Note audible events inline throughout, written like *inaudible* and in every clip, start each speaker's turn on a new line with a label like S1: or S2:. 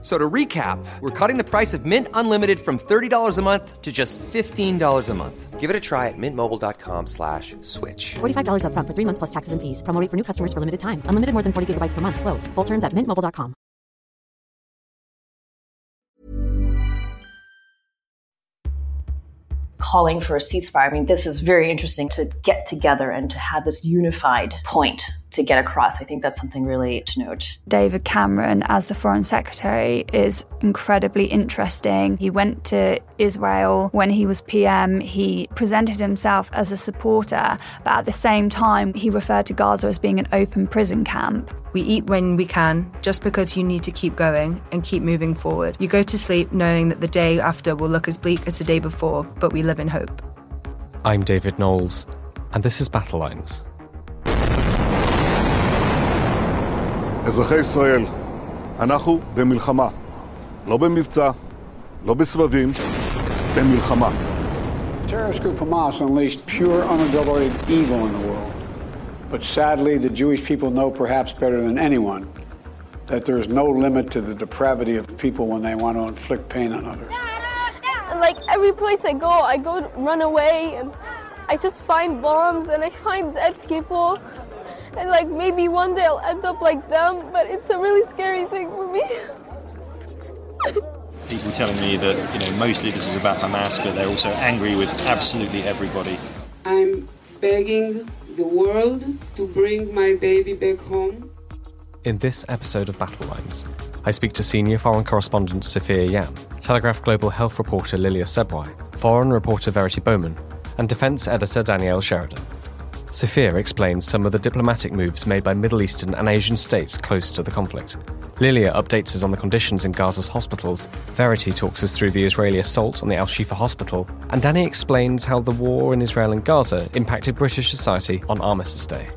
S1: So to recap, we're cutting the price of Mint Unlimited from $30 a month to just $15 a month.
S2: Give it a try at mintmobile.com slash switch.
S3: $45 up front for three months plus taxes and fees. Promo rate for new customers for limited time. Unlimited more than 40 gigabytes per month. Slows. Full terms at mintmobile.com.
S4: Calling for a ceasefire. I mean, this is very interesting to get together and to have this unified point to get across. I think that's something really to note.
S5: David Cameron, as the Foreign Secretary, is incredibly interesting. He went to Israel when he was PM. He presented himself as a supporter, but at the same time, he referred to Gaza as being an open prison camp.
S6: We eat when we can, just because you need to keep going and keep moving forward. You go to sleep knowing that the day after will look as bleak as the day before, but we live in hope.
S7: I'm David Knowles, and this is Battle
S8: אזרחי ישראל, אנחנו במלחמה. לא במבצע, לא בסבבים, במלחמה.
S9: Terrorist group Hamas unleashed pure, unadulterated evil in the world. But sadly, the Jewish people know perhaps better than anyone that there is no limit to the depravity of people when they want to inflict pain on others.
S10: Like every place I go, I go run away and I just find bombs and I find dead people and like maybe one day I'll end up like them, but it's a really scary thing for me. *laughs*
S11: People telling me that, you know, mostly this is about Hamas, but they're also angry with absolutely everybody.
S12: I'm begging the world to bring my baby back home.
S7: In this episode of Battle Lines, I speak to senior foreign correspondent Sophia Yan, Telegraph Global Health reporter Lilia Sebouai, foreign reporter Verity Bowman, and defence editor Danielle Sheridan. Sophia explains some of the diplomatic moves made by Middle Eastern and Asian states close to the conflict. Lilia updates us on the conditions in Gaza's hospitals. Verity talks us through the Israeli assault on the Al Shifa hospital. And Danny explains how the war in Israel and Gaza impacted British society on Armistice Day.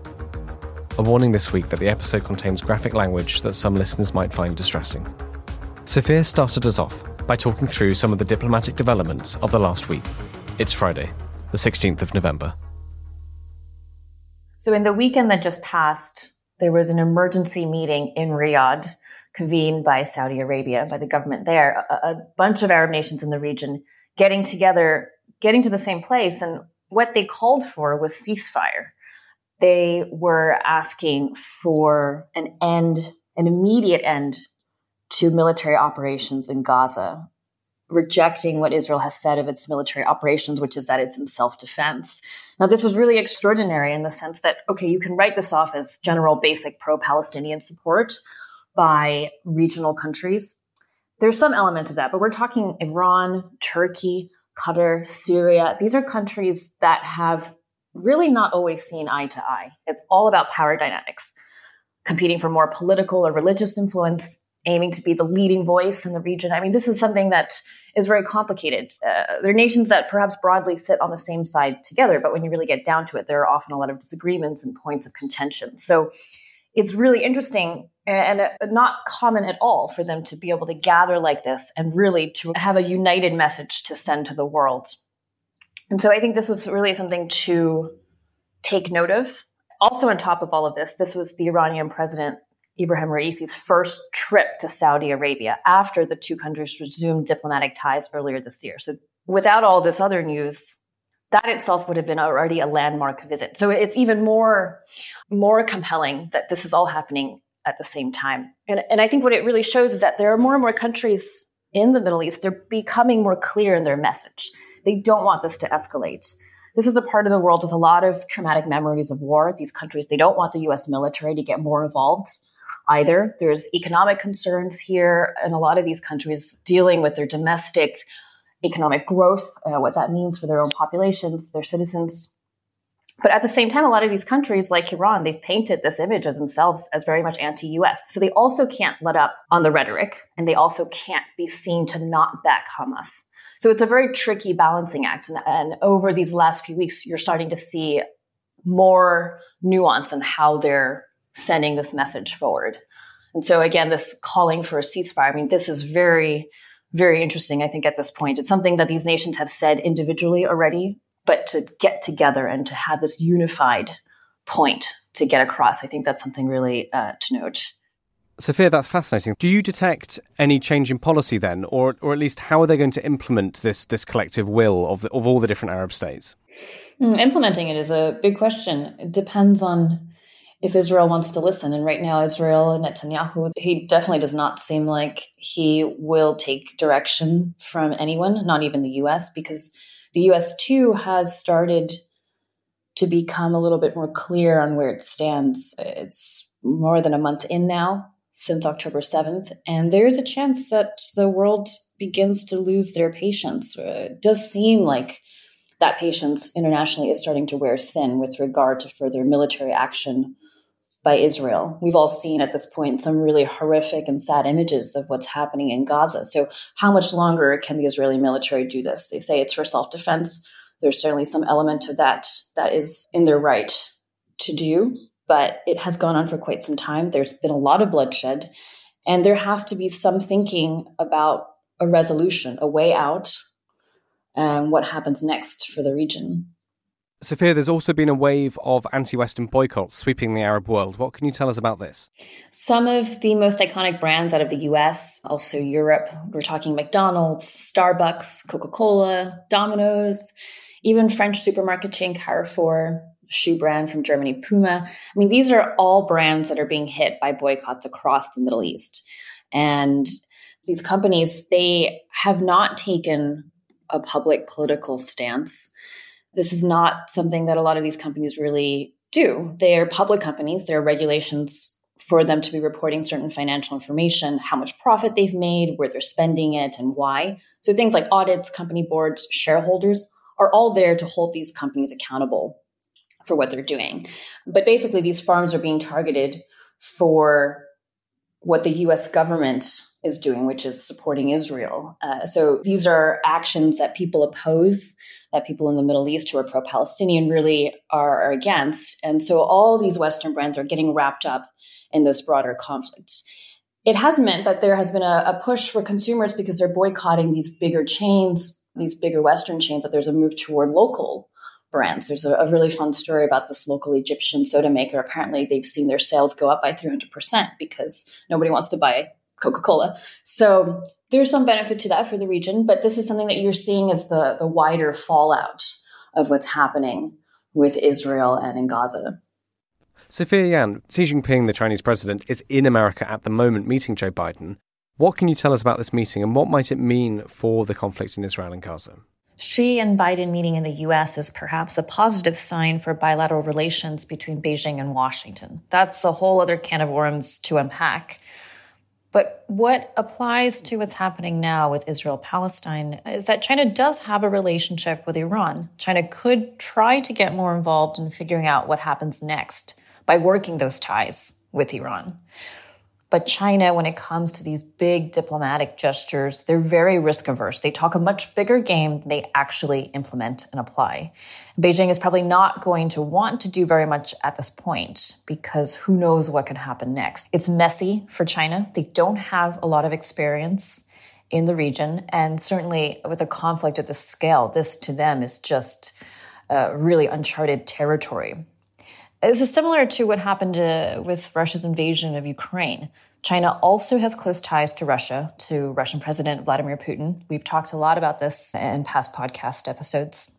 S7: A warning this week that the episode contains graphic language that some listeners might find distressing. Sophia started us off by talking through some of the diplomatic developments of the last week. It's Friday, the 16th of November.
S4: So, in the weekend that just passed, there was an emergency meeting in Riyadh convened by Saudi Arabia, by the government there, a, a, bunch of Arab nations in the region getting together, getting to the same place. And what they called for was ceasefire. They were asking for an end, an immediate end to military operations in Gaza, rejecting what Israel has said of its military operations, which is that it's in self defense. Now, this was really extraordinary in the sense that, okay, you can write this off as general basic pro Palestinian support by regional countries. There's some element of that, but we're talking Iran, Turkey, Qatar, Syria. These are countries that have really not always seen eye to eye. It's all about power dynamics, competing for more political or religious influence, aiming to be the leading voice in the region. I mean, this is something that is very complicated. Uh, there are nations that perhaps broadly sit on the same side together, but when you really get down to it, there are often a lot of disagreements and points of contention. So it's really interesting and uh, not common at all for them to be able to gather like this and really to have a united message to send to the world. And so I think this was really something to take note of. Also, on top of all of this, this was the Iranian president Ibrahim Raisi's first trip to Saudi Arabia after the two countries resumed diplomatic ties earlier this year. So, without all this other news, that itself would have been already a landmark visit. So, it's even more, more compelling that this is all happening at the same time. And, and I think what it really shows is that there are more and more countries in the Middle East, they're becoming more clear in their message. They don't want this to escalate. This is a part of the world with a lot of traumatic memories of war. These countries, they don't want the US military to get more involved either. There's economic concerns here, and a lot of these countries dealing with their domestic economic growth, uh, what that means for their own populations, their citizens. But at the same time, a lot of these countries, like Iran, they've painted this image of themselves as very much anti US. So they also can't let up on the rhetoric, and they also can't be seen to not back Hamas. So it's a very tricky balancing act. And, and over these last few weeks, you're starting to see more nuance in how they're sending this message forward.
S13: And so, again, this calling for a ceasefire, I mean, this is very, very interesting, I think, at this point. It's something that these nations have said individually already, but to get together and to have this unified point to get across, I think that's something really uh, to note.
S7: Sophia, that's fascinating. Do you detect any change in policy then, or or at least how are they going to implement this this collective will of the, of all the different Arab states?
S4: Mm, implementing it is a big question. It depends on if Israel wants to listen. And right now, Israel Netanyahu, he definitely does not seem like he will take direction from anyone, not even the U.S., because the U.S. too has started to become a little bit more clear on where it stands. It's more than a month in now since October 7th. And there's a chance that the world begins to lose their patience. Uh, it does seem like that patience internationally is starting to wear thin with regard to further military action by Israel. We've all seen at this point some really horrific and sad images of what's happening in Gaza. So, how much longer can the Israeli military do this? They say it's for self defense. There's certainly some element of that that is in their right to do but it has gone on for quite some time. There's been a lot of bloodshed, and there has to be some thinking about a resolution, a way out, and what happens next for the region.
S7: Sophia, there's also been a wave of anti Western boycotts sweeping the Arab world. What can you tell us about this?
S4: Some of the most iconic brands out of the US, also Europe, we're talking McDonald's, Starbucks, Coca Cola, Domino's, even French supermarket chain Carrefour, shoe brand from Germany, Puma. I mean, these are all brands that are being hit by boycotts across the Middle East. And these companies, they have not taken a public political stance. This is not something that a lot of these companies really do. They are public companies, there are regulations for them to be reporting certain financial information, how much profit they've made, where they're spending it, and why. So things like audits, company boards, shareholders are all there to hold these companies accountable for what they're doing. But basically, these farms are being targeted for what the US government is doing, which is supporting Israel. Uh, so these are actions that people oppose, that people in the Middle East who are pro Palestinian really are, are, against. And so all these Western brands are getting wrapped up in this broader conflict. It has meant that there has been a, a push for consumers because they're boycotting these bigger chains, these bigger Western chains, that there's a move toward local brands. There's a, a, really fun story about this local Egyptian soda maker. Apparently, they've seen their sales go up by 300% because nobody wants to buy Coca Cola. So there's some benefit to that for the region, but this is something that you're seeing as the, the wider fallout of what's happening with Israel and in Gaza.
S7: Sophia Yan, Xi Jinping, the Chinese president, is in America at the moment meeting Joe Biden. What can you tell us about this meeting and what might it mean for the conflict in Israel and Gaza?
S4: Xi and Biden meeting in the US is perhaps a positive sign for bilateral relations between Beijing and Washington. That's a whole other can of worms to unpack. But what applies to what's happening now with Israel Palestine is that China does have a relationship with Iran. China could try to get more involved in figuring out what happens next by working those ties with Iran. But China, when it comes to these big diplomatic gestures, they're very risk averse. They talk a much bigger game than they actually implement and apply. Beijing is probably not going to want to do very much at this point because who knows what can happen next. It's messy for China. They don't have a lot of experience in the region. And certainly with a conflict of this scale, this to them is just uh, really uncharted territory. This is similar to what happened uh, with Russia's invasion of Ukraine. China also has close ties to Russia, to Russian President Vladimir Putin. We've talked a lot about this in past podcast episodes.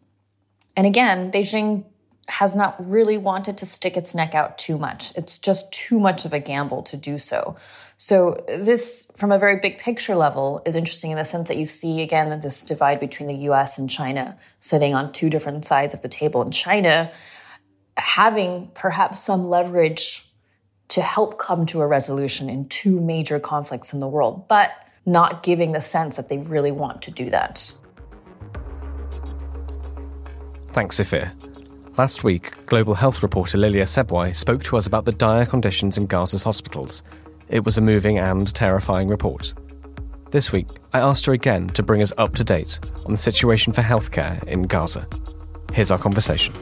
S4: And again, Beijing has not really wanted to stick its neck out too much. It's just too much of a gamble to do so. So, this, from a very big picture level, is interesting in the sense that you see again this divide between the US and China sitting on two different sides of the table. And China having perhaps some leverage to help come to a resolution in two major conflicts in the world, but not giving the sense that they really want to do that.
S7: Thanks, Sophia. Last week, global health reporter Lilia Sebouai spoke to us about the dire conditions in Gaza's hospitals. It was a moving and terrifying report. This week, I asked her again to bring us up to date on the situation for healthcare in Gaza. Here's our conversation.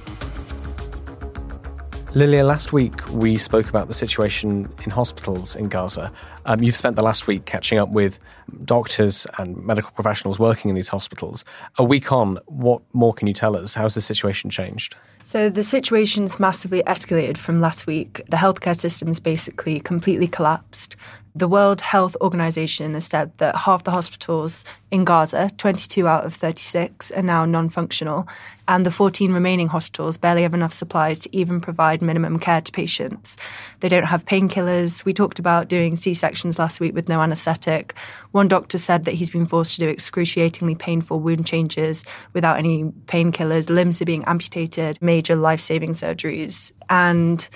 S7: Lilia, last week we spoke about the situation in hospitals in Gaza. Um, you've spent the last week catching up with doctors and medical professionals working in these hospitals. A week on, what more can you tell us? How's the situation changed?
S6: So, the situation's massively escalated from last week. The healthcare system's basically completely collapsed. The World Health Organization has said that half the hospitals in Gaza, 22 out of 36, are now non functional, and the 14 remaining hospitals barely have enough supplies to even provide minimum care to patients. They don't have painkillers. We talked about doing C sections last week with no anaesthetic. One doctor said that he's been forced to do excruciatingly painful wound changes without any painkillers. Limbs are being amputated, major life saving surgeries. And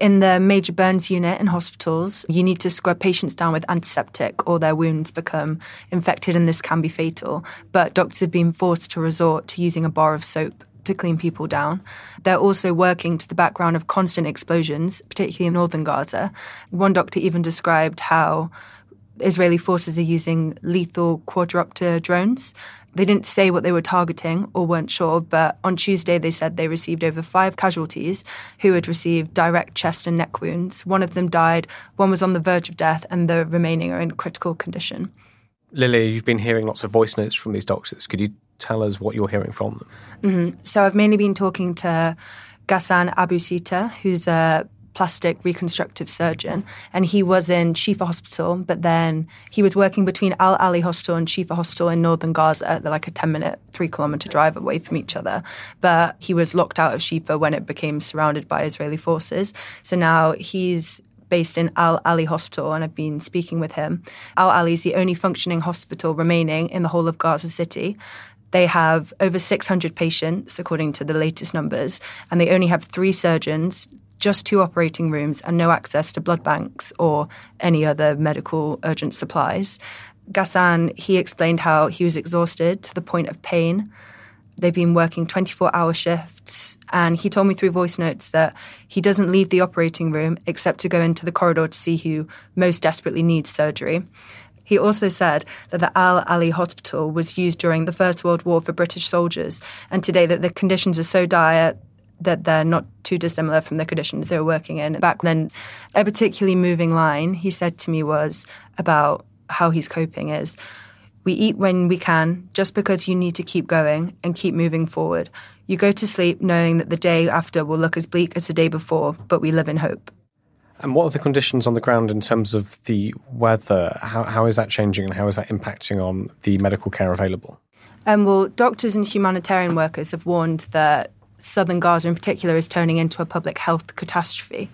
S6: in the major burns unit in hospitals, you need to scrub patients down with antiseptic or their wounds become infected and this can be fatal. But doctors have been forced to resort to using a bar of soap to clean people down. They're also working to the background of constant explosions, particularly in northern Gaza. One doctor even described how Israeli forces are using lethal quadcopter drones they didn't say what they were targeting or weren't sure, but on Tuesday they said they received over five casualties who had received direct chest and neck wounds. One of them died, one was on the verge of death, and the remaining are in critical condition.
S7: Lily, you've been hearing lots of voice notes from these doctors. Could you tell us what you're hearing from them?
S6: Mm-hmm. So I've mainly been talking to Ghassan Abu Sitta, who's a plastic reconstructive surgeon, and he was in Shifa Hospital, but then he was working between Al Ahli Hospital and Shifa Hospital in northern Gaza. They're like a 10 minute, three kilometer drive away from each other. But he was locked out of Shifa when it became surrounded by Israeli forces. So now he's based in Al Ahli Hospital, and I've been speaking with him. Al Ahli is the only functioning hospital remaining in the whole of Gaza City. They have over 600 patients, according to the latest numbers, and they only have three surgeons, just two operating rooms and no access to blood banks or any other medical urgent supplies. Ghassan, he explained how he was exhausted to the point of pain. They've been working 24 hour shifts, and he told me through voice notes that he doesn't leave the operating room except to go into the corridor to see who most desperately needs surgery. He also said that the Al Ahli Hospital was used during the First World War for British soldiers, and today that the conditions are so dire that they're not too dissimilar from the conditions they were working in back then. A particularly moving line he said to me was about how he's coping is we eat when we can just because you need to keep going and keep moving forward. You go to sleep knowing that the day after will look as bleak as the day before, but we live in hope.
S7: And what are the conditions on the ground in terms of the weather? How, how is that changing and how is that impacting on the medical care available?
S6: Um, well, doctors and humanitarian workers have warned that southern Gaza in particular is turning into a public health catastrophe.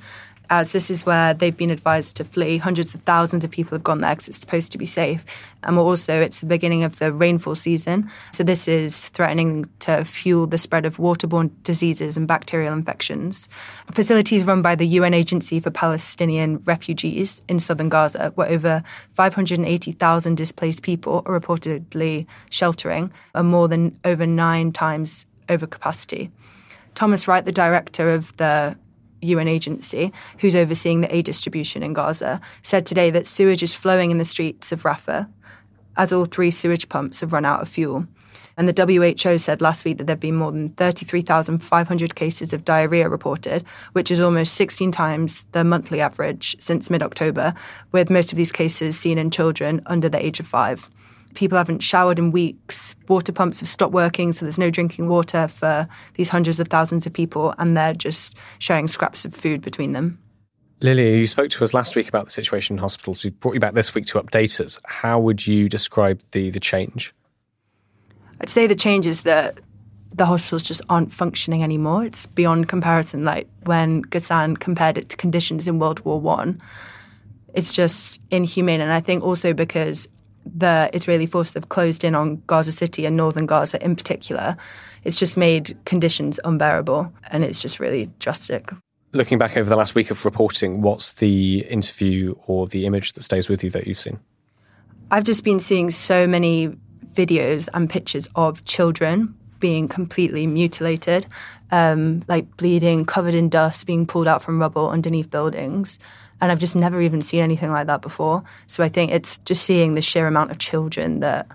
S6: As this is where they've been advised to flee. Hundreds of thousands of people have gone there because it's supposed to be safe. And also, it's the beginning of the rainfall season. So, this is threatening to fuel the spread of waterborne diseases and bacterial infections. Facilities run by the UN Agency for Palestinian Refugees in southern Gaza, where over 580,000 displaced people are reportedly sheltering, are more than over nine times overcapacity. Thomas Wright, the director of the UN agency, who's overseeing the aid distribution in Gaza, said today that sewage is flowing in the streets of Rafah as all three sewage pumps have run out of fuel. And the WHO said last week that there have been more than 33,500 cases of diarrhea reported, which is almost 16 times the monthly average since mid October, with most of these cases seen in children under the age of five people haven't showered in weeks. Water pumps have stopped working, so there's no drinking water for these hundreds of thousands of people, and they're just sharing scraps of food between them.
S7: Lily, you spoke to us last week about the situation in hospitals. We brought you back this week to update us. How would you describe the the change?
S6: I'd say the change is that the hospitals just aren't functioning anymore. It's beyond comparison. Like when Ghassan compared it to conditions in World War One, it's just inhumane. And I think also because the Israeli forces have closed in on Gaza City and northern Gaza in particular, it's just made conditions unbearable and it's just really drastic.
S7: Looking back over the last week of reporting, what's the interview or the image that stays with you that you've seen?
S6: I've just been seeing so many videos and pictures of children being completely mutilated, um, like bleeding, covered in dust, being pulled out from rubble underneath buildings. And I've just never even seen anything like that before. So I think it's just seeing the sheer amount of children that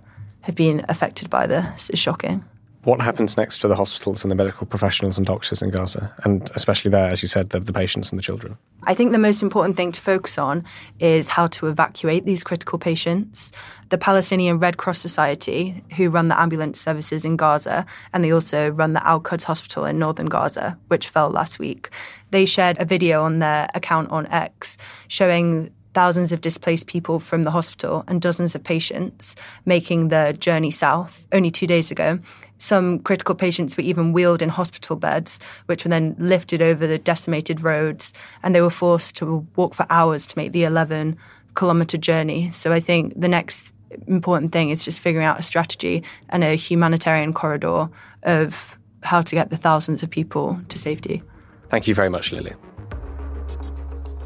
S6: have been affected by this is shocking.
S7: What happens next for the hospitals and the medical professionals and doctors in Gaza, and especially there, as you said, the, the patients and the children?
S6: I think the most important thing to focus on is how to evacuate these critical patients. The Palestinian Red Cross Society, who run the ambulance services in Gaza, and they also run the Al Quds Hospital in northern Gaza, which fell last week, they shared a video on their account on X showing thousands of displaced people from the hospital and dozens of patients making the journey south only two days ago. Some critical patients were even wheeled in hospital beds, which were then lifted over the decimated roads, and they were forced to walk for hours to make the 11 kilometer journey. So I think the next important thing is just figuring out a strategy and a humanitarian corridor of how to get the thousands of people to safety.
S7: Thank you very much, Lily.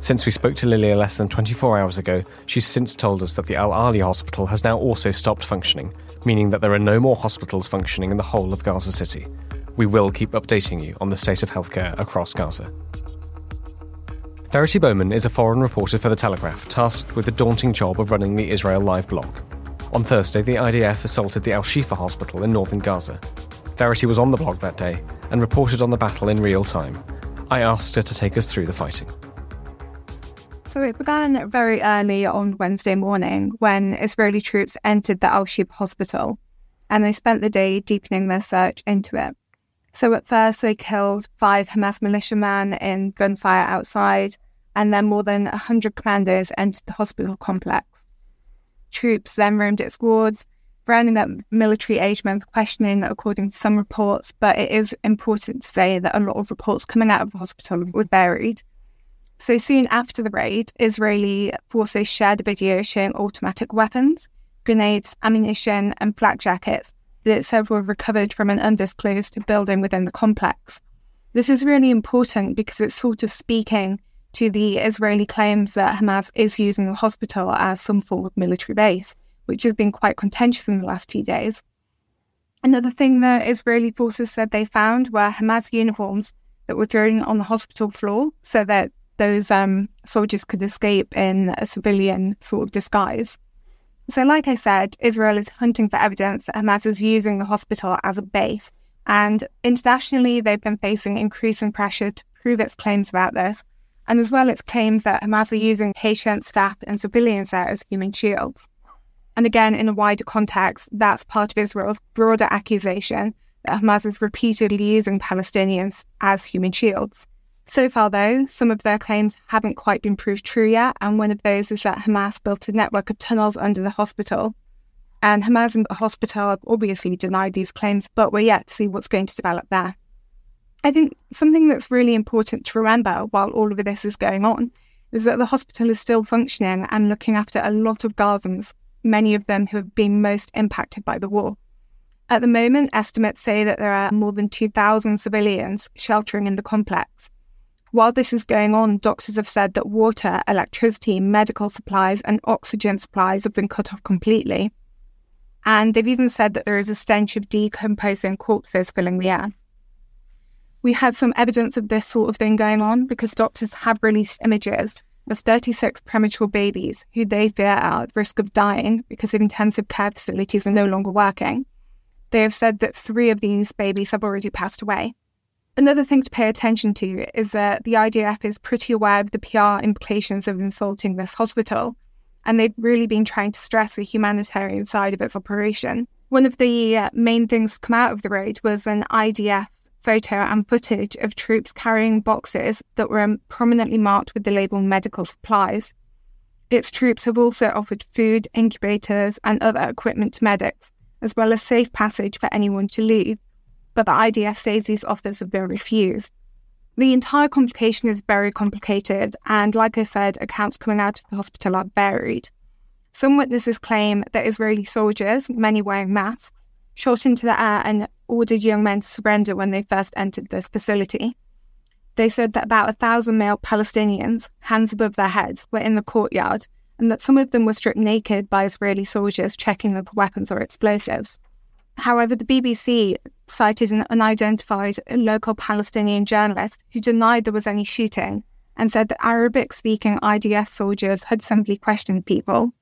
S7: Since we spoke to Lilia less than 24 hours ago, she's since told us that the Al Ahli hospital has now also stopped functioning, meaning that there are no more hospitals functioning in the whole of Gaza City. We will keep updating you on the state of healthcare across Gaza. Verity Bowman is a foreign reporter for The Telegraph, tasked with the daunting job of running the Israel Live blog. On Thursday, the IDF assaulted the Al Shifa hospital in northern Gaza. Verity was on the blog that day and reported on the battle in real time. I asked her to take us through the fighting.
S14: So it began very early on Wednesday morning when Israeli troops entered the Al Shifa hospital and they spent the day deepening their search into it. So at first they killed five Hamas militiamen in gunfire outside, and then more than 100 commanders entered the hospital complex. Troops then roamed its wards, rounding up military age men for questioning, according to some reports, but it is important to say that a lot of reports coming out of the hospital were varied. So soon after the raid, Israeli forces shared a video showing automatic weapons, grenades, ammunition, and flak jackets that were recovered from an undisclosed building within the complex. This is really important because it's sort of speaking to the Israeli claims that Hamas is using the hospital as some form of military base, which has been quite contentious in the last few days. Another thing that Israeli forces said they found were Hamas uniforms that were thrown on the hospital floor so that those um, soldiers could escape in a civilian sort of disguise. So, like I said, Israel is hunting for evidence that Hamas is using the hospital as a base. And internationally, they've been facing increasing pressure to prove its claims about this, and as well its claims that Hamas are using patients, staff, and civilians there as human shields. And again, in a wider context, that's part of Israel's broader accusation that Hamas is repeatedly using Palestinians as human shields. So far, though, some of their claims haven't quite been proved true yet, and one of those is that Hamas built a network of tunnels under the hospital. And Hamas and the hospital have obviously denied these claims, but we're yet to see what's going to develop there. I think something that's really important to remember while all of this is going on is that the hospital is still functioning and looking after a lot of Gazans, many of them who have been most impacted by the war. At the moment, estimates say that there are more than 2,000 civilians sheltering in the complex, while this is going on, doctors have said that water, electricity, medical supplies, and oxygen supplies have been cut off completely. And they've even said that there is a stench of decomposing corpses filling the air. We had some evidence of this sort of thing going on because doctors have released images of 36 premature babies who they fear are at risk of dying because intensive care facilities are no longer working. They have said that three of these babies have already passed away. Another thing to pay attention to is that the IDF is pretty aware of the PR implications of insulting this hospital, and they've really been trying to stress the humanitarian side of its operation. One of the uh, main things to come out of the raid was an IDF photo and footage of troops carrying boxes that were um, prominently marked with the label medical supplies. Its troops have also offered food, incubators, and other equipment to medics, as well as safe passage for anyone to leave but the IDF says these offers have been refused. The entire complication is very complicated, and like I said, accounts coming out of the hospital are buried. Some witnesses claim that Israeli soldiers, many wearing masks, shot into the air and ordered young men to surrender when they first entered this facility. They said that about a thousand male Palestinians, hands above their heads, were in the courtyard, and that some of them were stripped naked by Israeli soldiers checking them for weapons or explosives. However, the BBC cited an unidentified local Palestinian journalist who denied there was any shooting and said that Arabic speaking IDF soldiers had simply questioned people.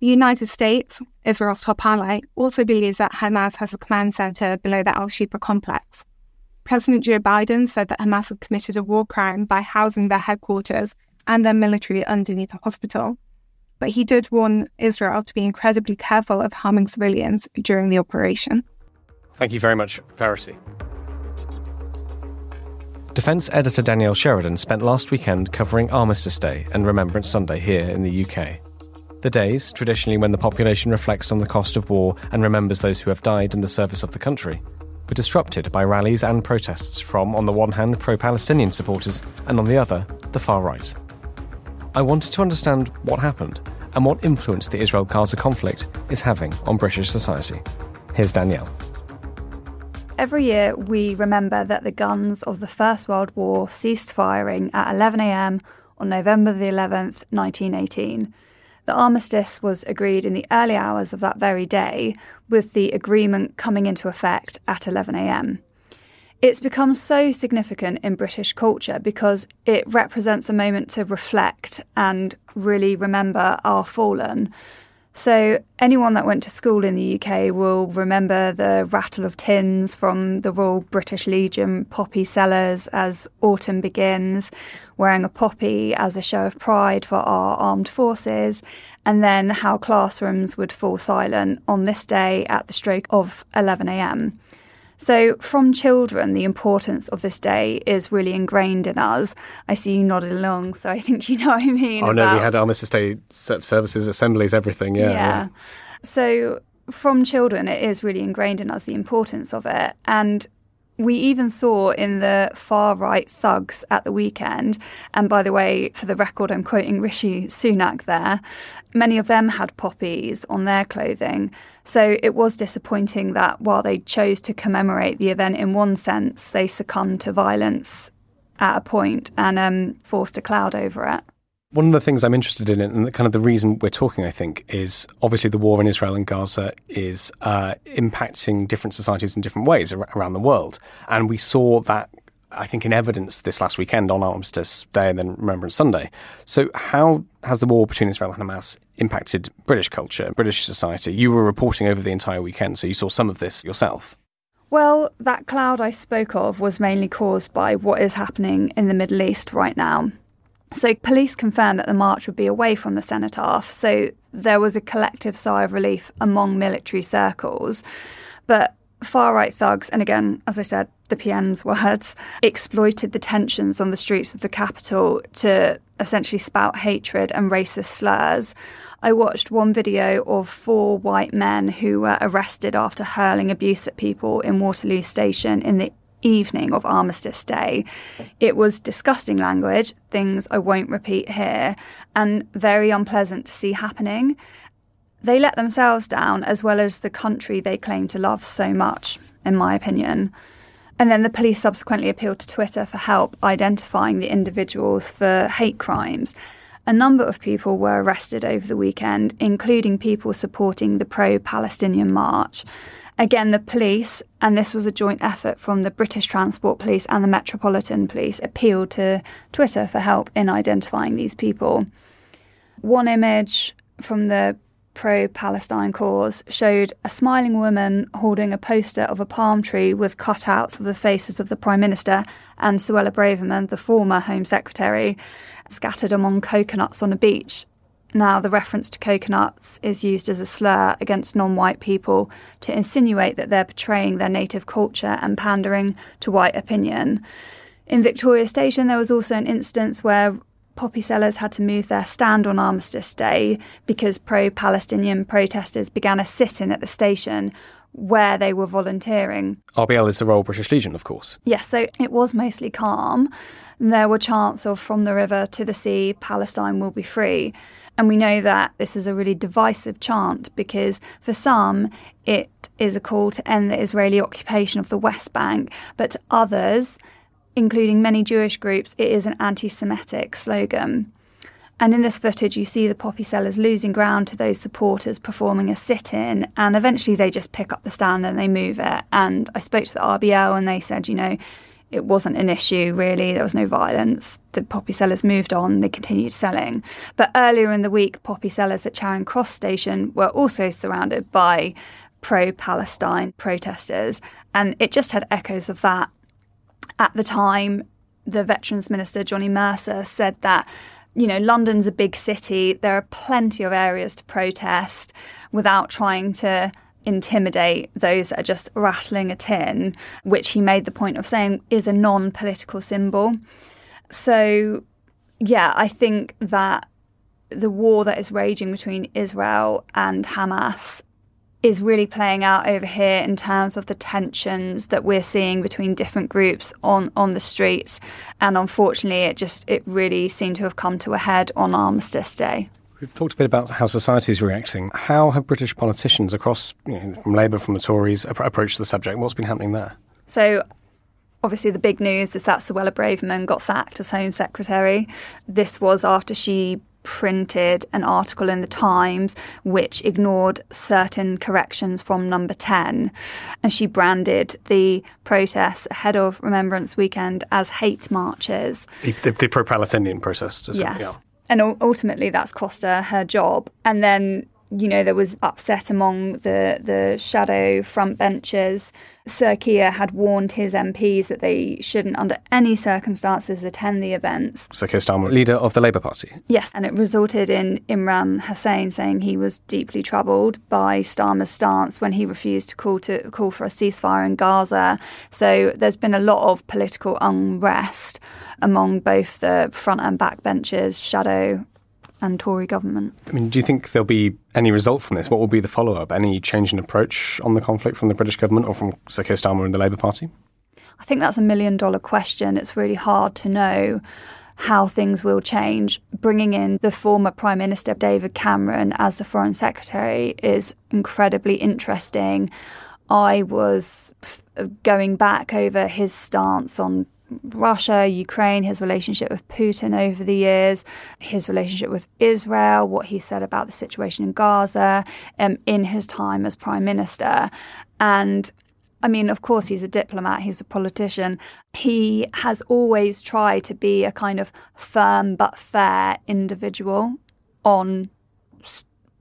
S14: The United States, Israel's top ally, also believes that Hamas has a command center below the Al Shifa complex. President Joe Biden said that Hamas had committed a war crime by housing their headquarters and their military underneath a hospital. But he did warn Israel to be incredibly careful of harming civilians during the operation.
S7: Thank you very much, Verity. Defence editor Danielle Sheridan spent last weekend covering Armistice Day and Remembrance Sunday here in the UK. The days, traditionally when the population reflects on the cost of war and remembers those who have died in the service of the country, were disrupted by rallies and protests from, on the one hand, pro Palestinian supporters and on the other, the far right. I wanted to understand what happened and what influence the Israel Gaza conflict is having on British society. Here's Danielle.
S5: Every year, we remember that the guns of the First World War ceased firing at 11am on November the 11th, 1918. The armistice was agreed in the early hours of that very day, with the agreement coming into effect at 11am. It's become so significant in British culture because it represents a moment to reflect and really remember our fallen. So, anyone that went to school in the UK will remember the rattle of tins from the Royal British Legion poppy sellers as autumn begins, wearing a poppy as a show of pride for our armed forces, and then how classrooms would fall silent on this day at the stroke of 11am. So, from children, the importance of this day is really ingrained in us. I see you nodding along, so I think you know what I mean.
S7: Oh, no, we had Armistice Day services, assemblies, everything. Yeah,
S5: yeah. yeah. So, from children, it is really ingrained in us the importance of it. And we even saw in the far right thugs at the weekend, and by the way, for the record, I'm quoting Rishi Sunak there, many of them had poppies on their clothing. So it was disappointing that while they chose to commemorate the event in one sense, they succumbed to violence at a point and um, forced a cloud over it.
S7: One of the things I'm interested in, and kind of the reason we're talking, I think, is obviously the war in Israel and Gaza is uh, impacting different societies in different ways around the world. And we saw that, I think, in evidence this last weekend on Armistice Day and then Remembrance Sunday. So, how has the war between Israel and Hamas impacted British culture, British society? You were reporting over the entire weekend, so you saw some of this yourself.
S5: Well, that cloud I spoke of was mainly caused by what is happening in the Middle East right now. So, police confirmed that the march would be away from the cenotaph. So, there was a collective sigh of relief among military circles. But far right thugs, and again, as I said, the PM's *laughs* words, exploited the tensions on the streets of the capital to essentially spout hatred and racist slurs. I watched one video of four white men who were arrested after hurling abuse at people in Waterloo Station in the evening of Armistice Day. It was disgusting language, things I won't repeat here, and very unpleasant to see happening. They let themselves down as well as the country they claim to love so much, in my opinion. And then the police subsequently appealed to Twitter for help identifying the individuals for hate crimes. A number of people were arrested over the weekend, including people supporting the pro Palestinian march. Again, the police, and this was a joint effort from the British Transport Police and the Metropolitan Police, appealed to Twitter for help in identifying these people. One image from the pro Palestine cause showed a smiling woman holding a poster of a palm tree with cutouts of the faces of the Prime Minister and Suella Braverman, the former Home Secretary, scattered among coconuts on a beach now, the reference to coconuts is used as a slur against non white people to insinuate that they're betraying their native culture and pandering to white opinion. In Victoria Station, there was also an instance where poppy sellers had to move their stand on Armistice Day because pro Palestinian protesters began a sit in at the station where they were volunteering.
S7: RBL is the Royal British Legion, of course.
S5: Yes, so it was mostly calm. There were chants of from the river to the sea, Palestine will be free. And we know that this is a really divisive chant because for some, it is a call to end the Israeli occupation of the West Bank, but to others, including many Jewish groups, it is an anti Semitic slogan. And in this footage, you see the poppy sellers losing ground to those supporters performing a sit in, and eventually they just pick up the stand and they move it. And I spoke to the RBL, and they said, you know, it wasn't an issue really. There was no violence. The poppy sellers moved on. They continued selling. But earlier in the week, poppy sellers at Charing Cross station were also surrounded by pro Palestine protesters. And it just had echoes of that. At the time, the Veterans Minister, Johnny Mercer, said that you know, London's a big city. There are plenty of areas to protest without trying to intimidate those that are just rattling a tin, which he made the point of saying is a non political symbol. So, yeah, I think that the war that is raging between Israel and Hamas is really playing out over here in terms of the tensions that we're seeing between different groups on, on the streets. And unfortunately, it just it really seemed to have come to a head on Armistice Day.
S7: We've talked a bit about how society is reacting. How have British politicians across, you know, from Labour, from the Tories, approached the subject? What's been happening there?
S5: So, obviously, the big news is that Suella Braverman got sacked as Home Secretary. This was after she printed an article in the Times which ignored certain corrections from number 10. And she branded the protests ahead of Remembrance Weekend as hate marches.
S7: The, the, the pro Palestinian protests,
S5: yes.
S7: Yeah.
S5: And ultimately, that's cost her her job. And then you know, there was upset among the, the shadow front benchers. Sir Keir had warned his MPs that they shouldn't, under any circumstances, attend the events.
S7: Sir Keir Starmer, leader of the Labour Party.
S5: Yes, and it resulted in Imran Hussain saying he was deeply troubled by Starmer's stance when he refused to call to call for a ceasefire in Gaza. So there's been a lot of political unrest among both the front and back benches, shadow and Tory government.
S7: I mean, do you think there'll be any result from this? What will be the follow up? Any change in approach on the conflict from the British government or from Sir Keir Starmer and the Labour Party?
S5: I think that's a million dollar question. It's really hard to know how things will change. Bringing in the former Prime Minister David Cameron as the Foreign Secretary is incredibly interesting. I was uh, going back over his stance on Russia, Ukraine, his relationship with Putin over the years, his relationship with Israel, what he said about the situation in Gaza um, in his time as prime minister. And I mean, of course, he's a diplomat, he's a politician. He has always tried to be a kind of firm but fair individual on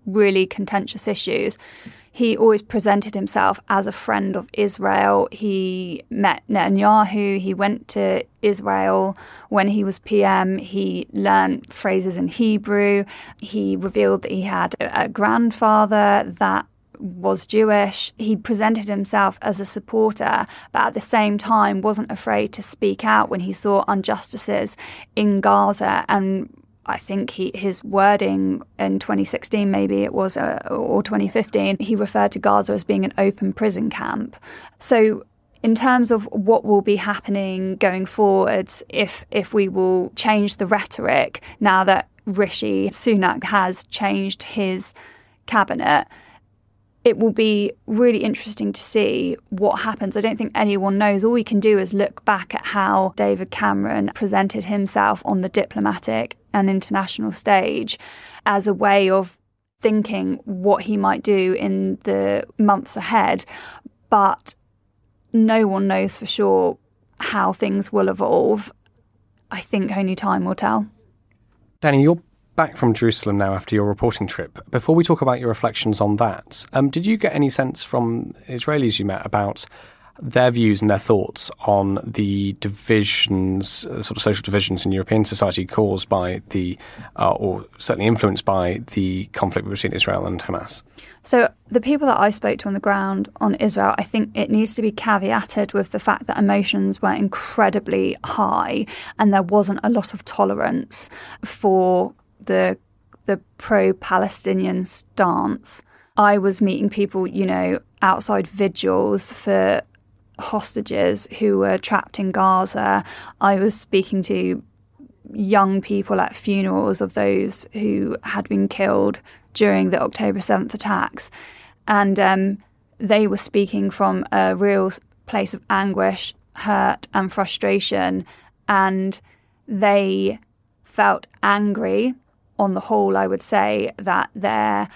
S5: really contentious issues he always presented himself as a friend of Israel. He met Netanyahu. He went to Israel when he was PM. He learned phrases in Hebrew. He revealed that he had a grandfather that was Jewish. He presented himself as a supporter, but at the same time wasn't afraid to speak out when he saw injustices in Gaza and I think he, his wording in 2016, maybe it was, uh, or 2015, he referred to Gaza as being an open prison camp. So in terms of what will be happening going forward, if if we will change the rhetoric now that Rishi Sunak has changed his cabinet, it will be really interesting to see what happens. I don't think anyone knows. All we can do is look back at how David Cameron presented himself on the diplomatic and international stage as a way of thinking what he might do in the months ahead. But no one knows for sure how things will evolve. I think only time will tell.
S7: Danny, you're back from Jerusalem now after your reporting trip. Before we talk about your reflections on that, um, did you get any sense from Israelis you met about their views and their thoughts on the divisions, uh, sort of social divisions in European society caused by the, uh, or certainly influenced by the conflict between Israel and Hamas?
S5: So, the people that I spoke to on the ground on Israel, I think it needs to be caveated with the fact that emotions were incredibly high and there wasn't a lot of tolerance for the the pro-Palestinian stance. I was meeting people, you know, outside vigils for hostages who were trapped in Gaza. I was speaking to young people at funerals of those who had been killed during the October 7th attacks. And um, they were speaking from a real place of anguish, hurt, and frustration. And they felt angry on the whole, I would say that there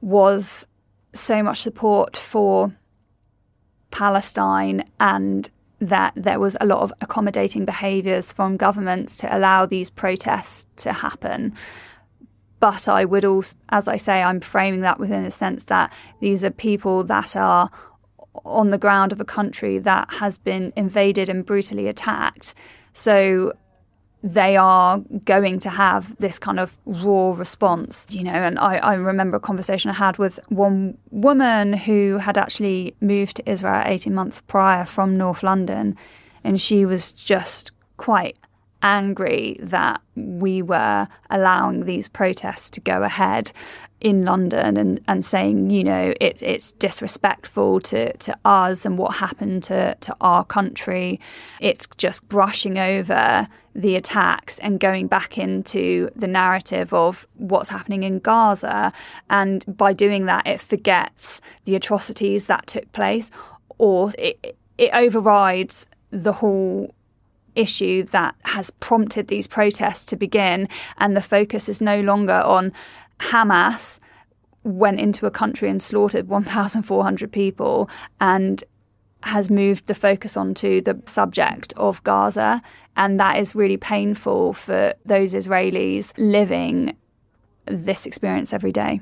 S5: was so much support for Palestine and that there was a lot of accommodating behaviours from governments to allow these protests to happen. But I would also, as I say, I'm framing that within the sense that these are people that are on the ground of a country that has been invaded and brutally attacked. So they are going to have this kind of raw response, you know. And I, I, remember a conversation I had with one woman who had actually moved to Israel 18 months prior from North London, and she was just quite angry that we were allowing these protests to go ahead in London and, and saying, you know, it, it's disrespectful to, to us and what happened to, to our country. It's just brushing over the attacks and going back into the narrative of what's happening in Gaza. And by doing that, it forgets the atrocities that took place or it, it overrides the whole issue that has prompted these protests to begin. And the focus is no longer on Hamas went into a country and slaughtered 1,400 people and has moved the focus onto the subject of Gaza. And that is really painful for those Israelis living this experience every day.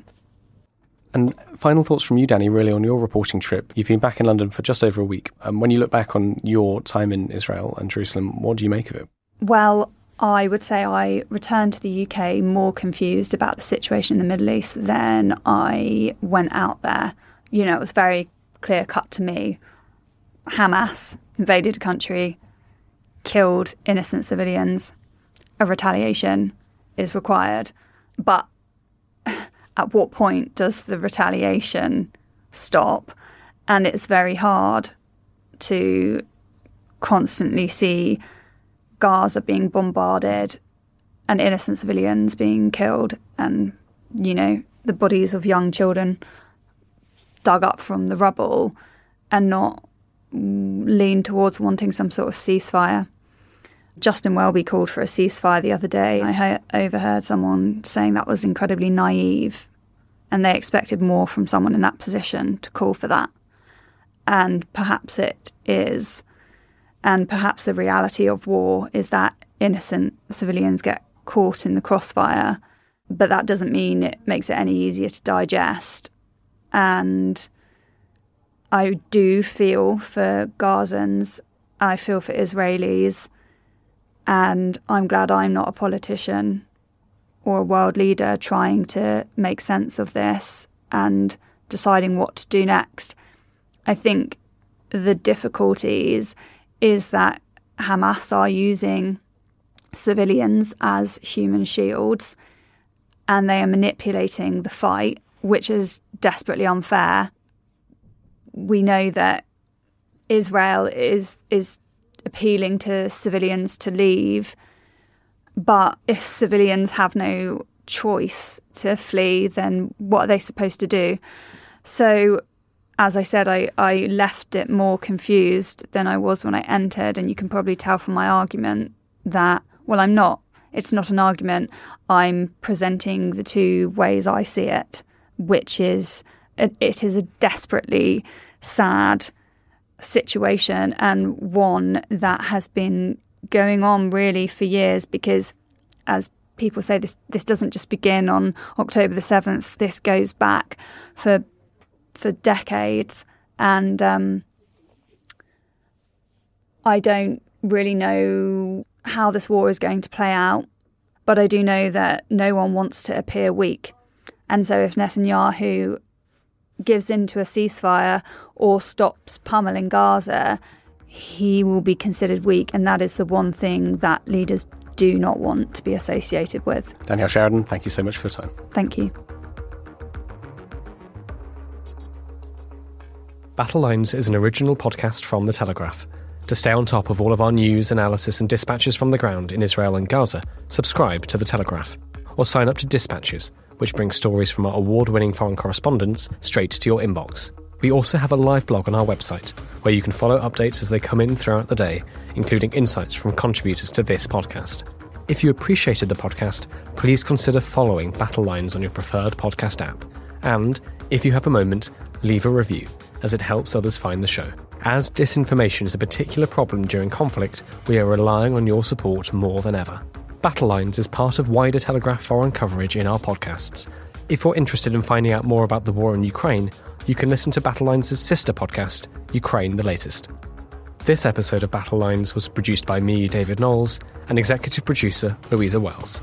S7: And final thoughts from you, Danny, really on your reporting trip. You've been back in London for just over a week. Um, when you look back on your time in Israel and Jerusalem, what do you make of it?
S5: Well, I would say I returned to the UK more confused about the situation in the Middle East than I went out there. You know, it was very clear cut to me. Hamas invaded a country, killed innocent civilians. A retaliation is required. But *laughs* at what point does the retaliation stop? And it's very hard to constantly see Gaza being bombarded and innocent civilians being killed and, you know, the bodies of young children dug up from the rubble and not lean towards wanting some sort of ceasefire. Justin Welby called for a ceasefire the other day. I overheard someone saying that was incredibly naive and they expected more from someone in that position to call for that. And perhaps it is. And perhaps the reality of war is that innocent civilians get caught in the crossfire, but that doesn't mean it makes it any easier to digest. And I do feel for Gazans, I feel for Israelis and I'm glad I'm not a politician or a world leader trying to make sense of this and deciding what to do next. I think the difficulties is that Hamas are using civilians as human shields and they are manipulating the fight, which is desperately unfair. We know that Israel is is appealing to civilians to leave. But if civilians have no choice to flee, then what are they supposed to do? So, as I said, I, I left it more confused than I was when I entered. And you can probably tell from my argument that, well, I'm not. It's not an argument. I'm presenting the two ways I see it, which is it is a desperately sad situation and one that has been going on really for years because as people say this this doesn't just begin on October the 7th this goes back for for decades and um, I don't really know how this war is going to play out but I do know that no one wants to appear weak and so if Netanyahu gives in to a ceasefire or stops pummeling Gaza, he will be considered weak. And that is the one thing that leaders do not want to be associated with.
S7: Danielle Sheridan, thank you so much for your time.
S5: Thank you.
S7: Battle Lines is an original podcast from The Telegraph. To stay on top of all of our news, analysis, and dispatches from the ground in Israel and Gaza, subscribe to The Telegraph or sign up to Dispatches which brings stories from our award winning foreign correspondents straight to your inbox. We also have a live blog on our website where you can follow updates as they come in throughout the day, including insights from contributors to this podcast. If you appreciated the podcast, please consider following Battle Lines on your preferred podcast app. And if you have a moment, leave a review. as it helps others find the show. As disinformation is a particular problem during conflict, we are relying on your support more than ever. Battle Lines is part of wider Telegraph foreign coverage in our podcasts. If you're interested in finding out more about the war in Ukraine, you can listen to Battle Lines' sister podcast, Ukraine the Latest. This episode of Battle Lines was produced by me, David Knowles, and executive producer Louisa Wells.